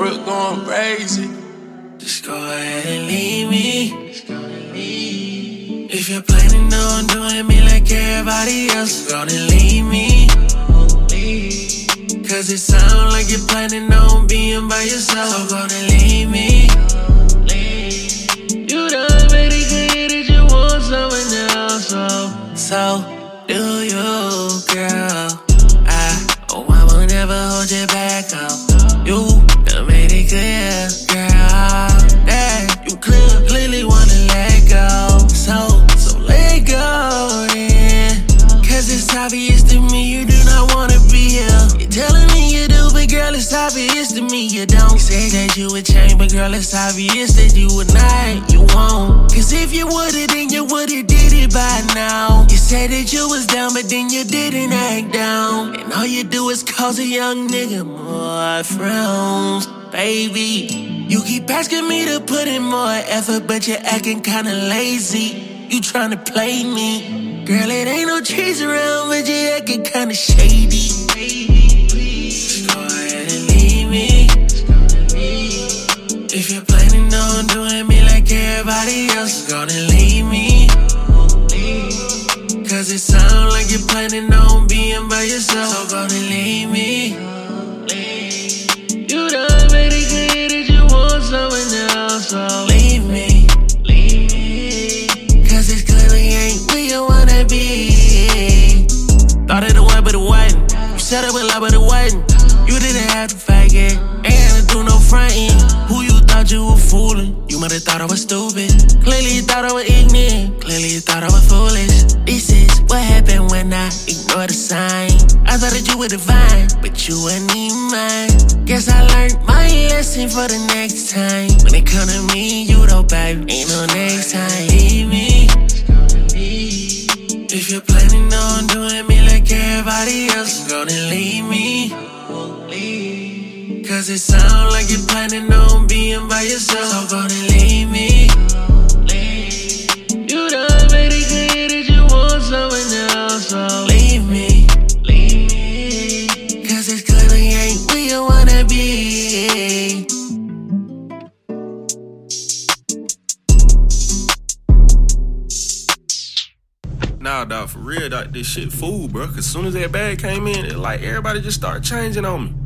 Brooke going crazy. Just go ahead and leave me. If you're planning on doing me like everybody else, go and leave me. Cause it sounds like you're planning on being by yourself, so go and leave me. You done made it clear that you want someone else, so, so do you, girl. I, oh, I won't ever hold you back. You obvious to me you do not wanna be here. You're telling me you do, but girl, it's obvious to me you don't. Say that you would change, but girl, it's obvious that you would not. You won't. Cause if you would've, then you would've did it by now. You said that you was down, but then you didn't act down. And all you do is cause a young nigga more frowns. Baby, you keep asking me to put in more effort, but you're acting kinda lazy. You tryna play me. Girl, it ain't no trees around, but you acting kinda shady. Go ahead and leave me. If you're planning on doing me like everybody else, go and leave me. Cause it sounds like you're planning on being by yourself, so go and leave me. To. Ain't do no fronting. Who you thought you were fooling? You might have thought I was stupid. Clearly you thought I was ignorant. Clearly you thought I was foolish. This is what happened when I ignored the sign. I thought that you were divine, but you weren't even mine. Guess I learned my lesson for the next time. When it come to me, you don't baby. Ain't no next time. Leave me. If you're planning on doing me like everybody else, gonna leave me. Cause it sound like you're planning on being by yourself, so go and leave me. You done made it clear that you want someone else, so leave me. Cause it clearly ain't where you wanna be. Nah, dog, for real, dog, this shit fool, bro. Cause soon as that bag came in, it like everybody just started changing on me.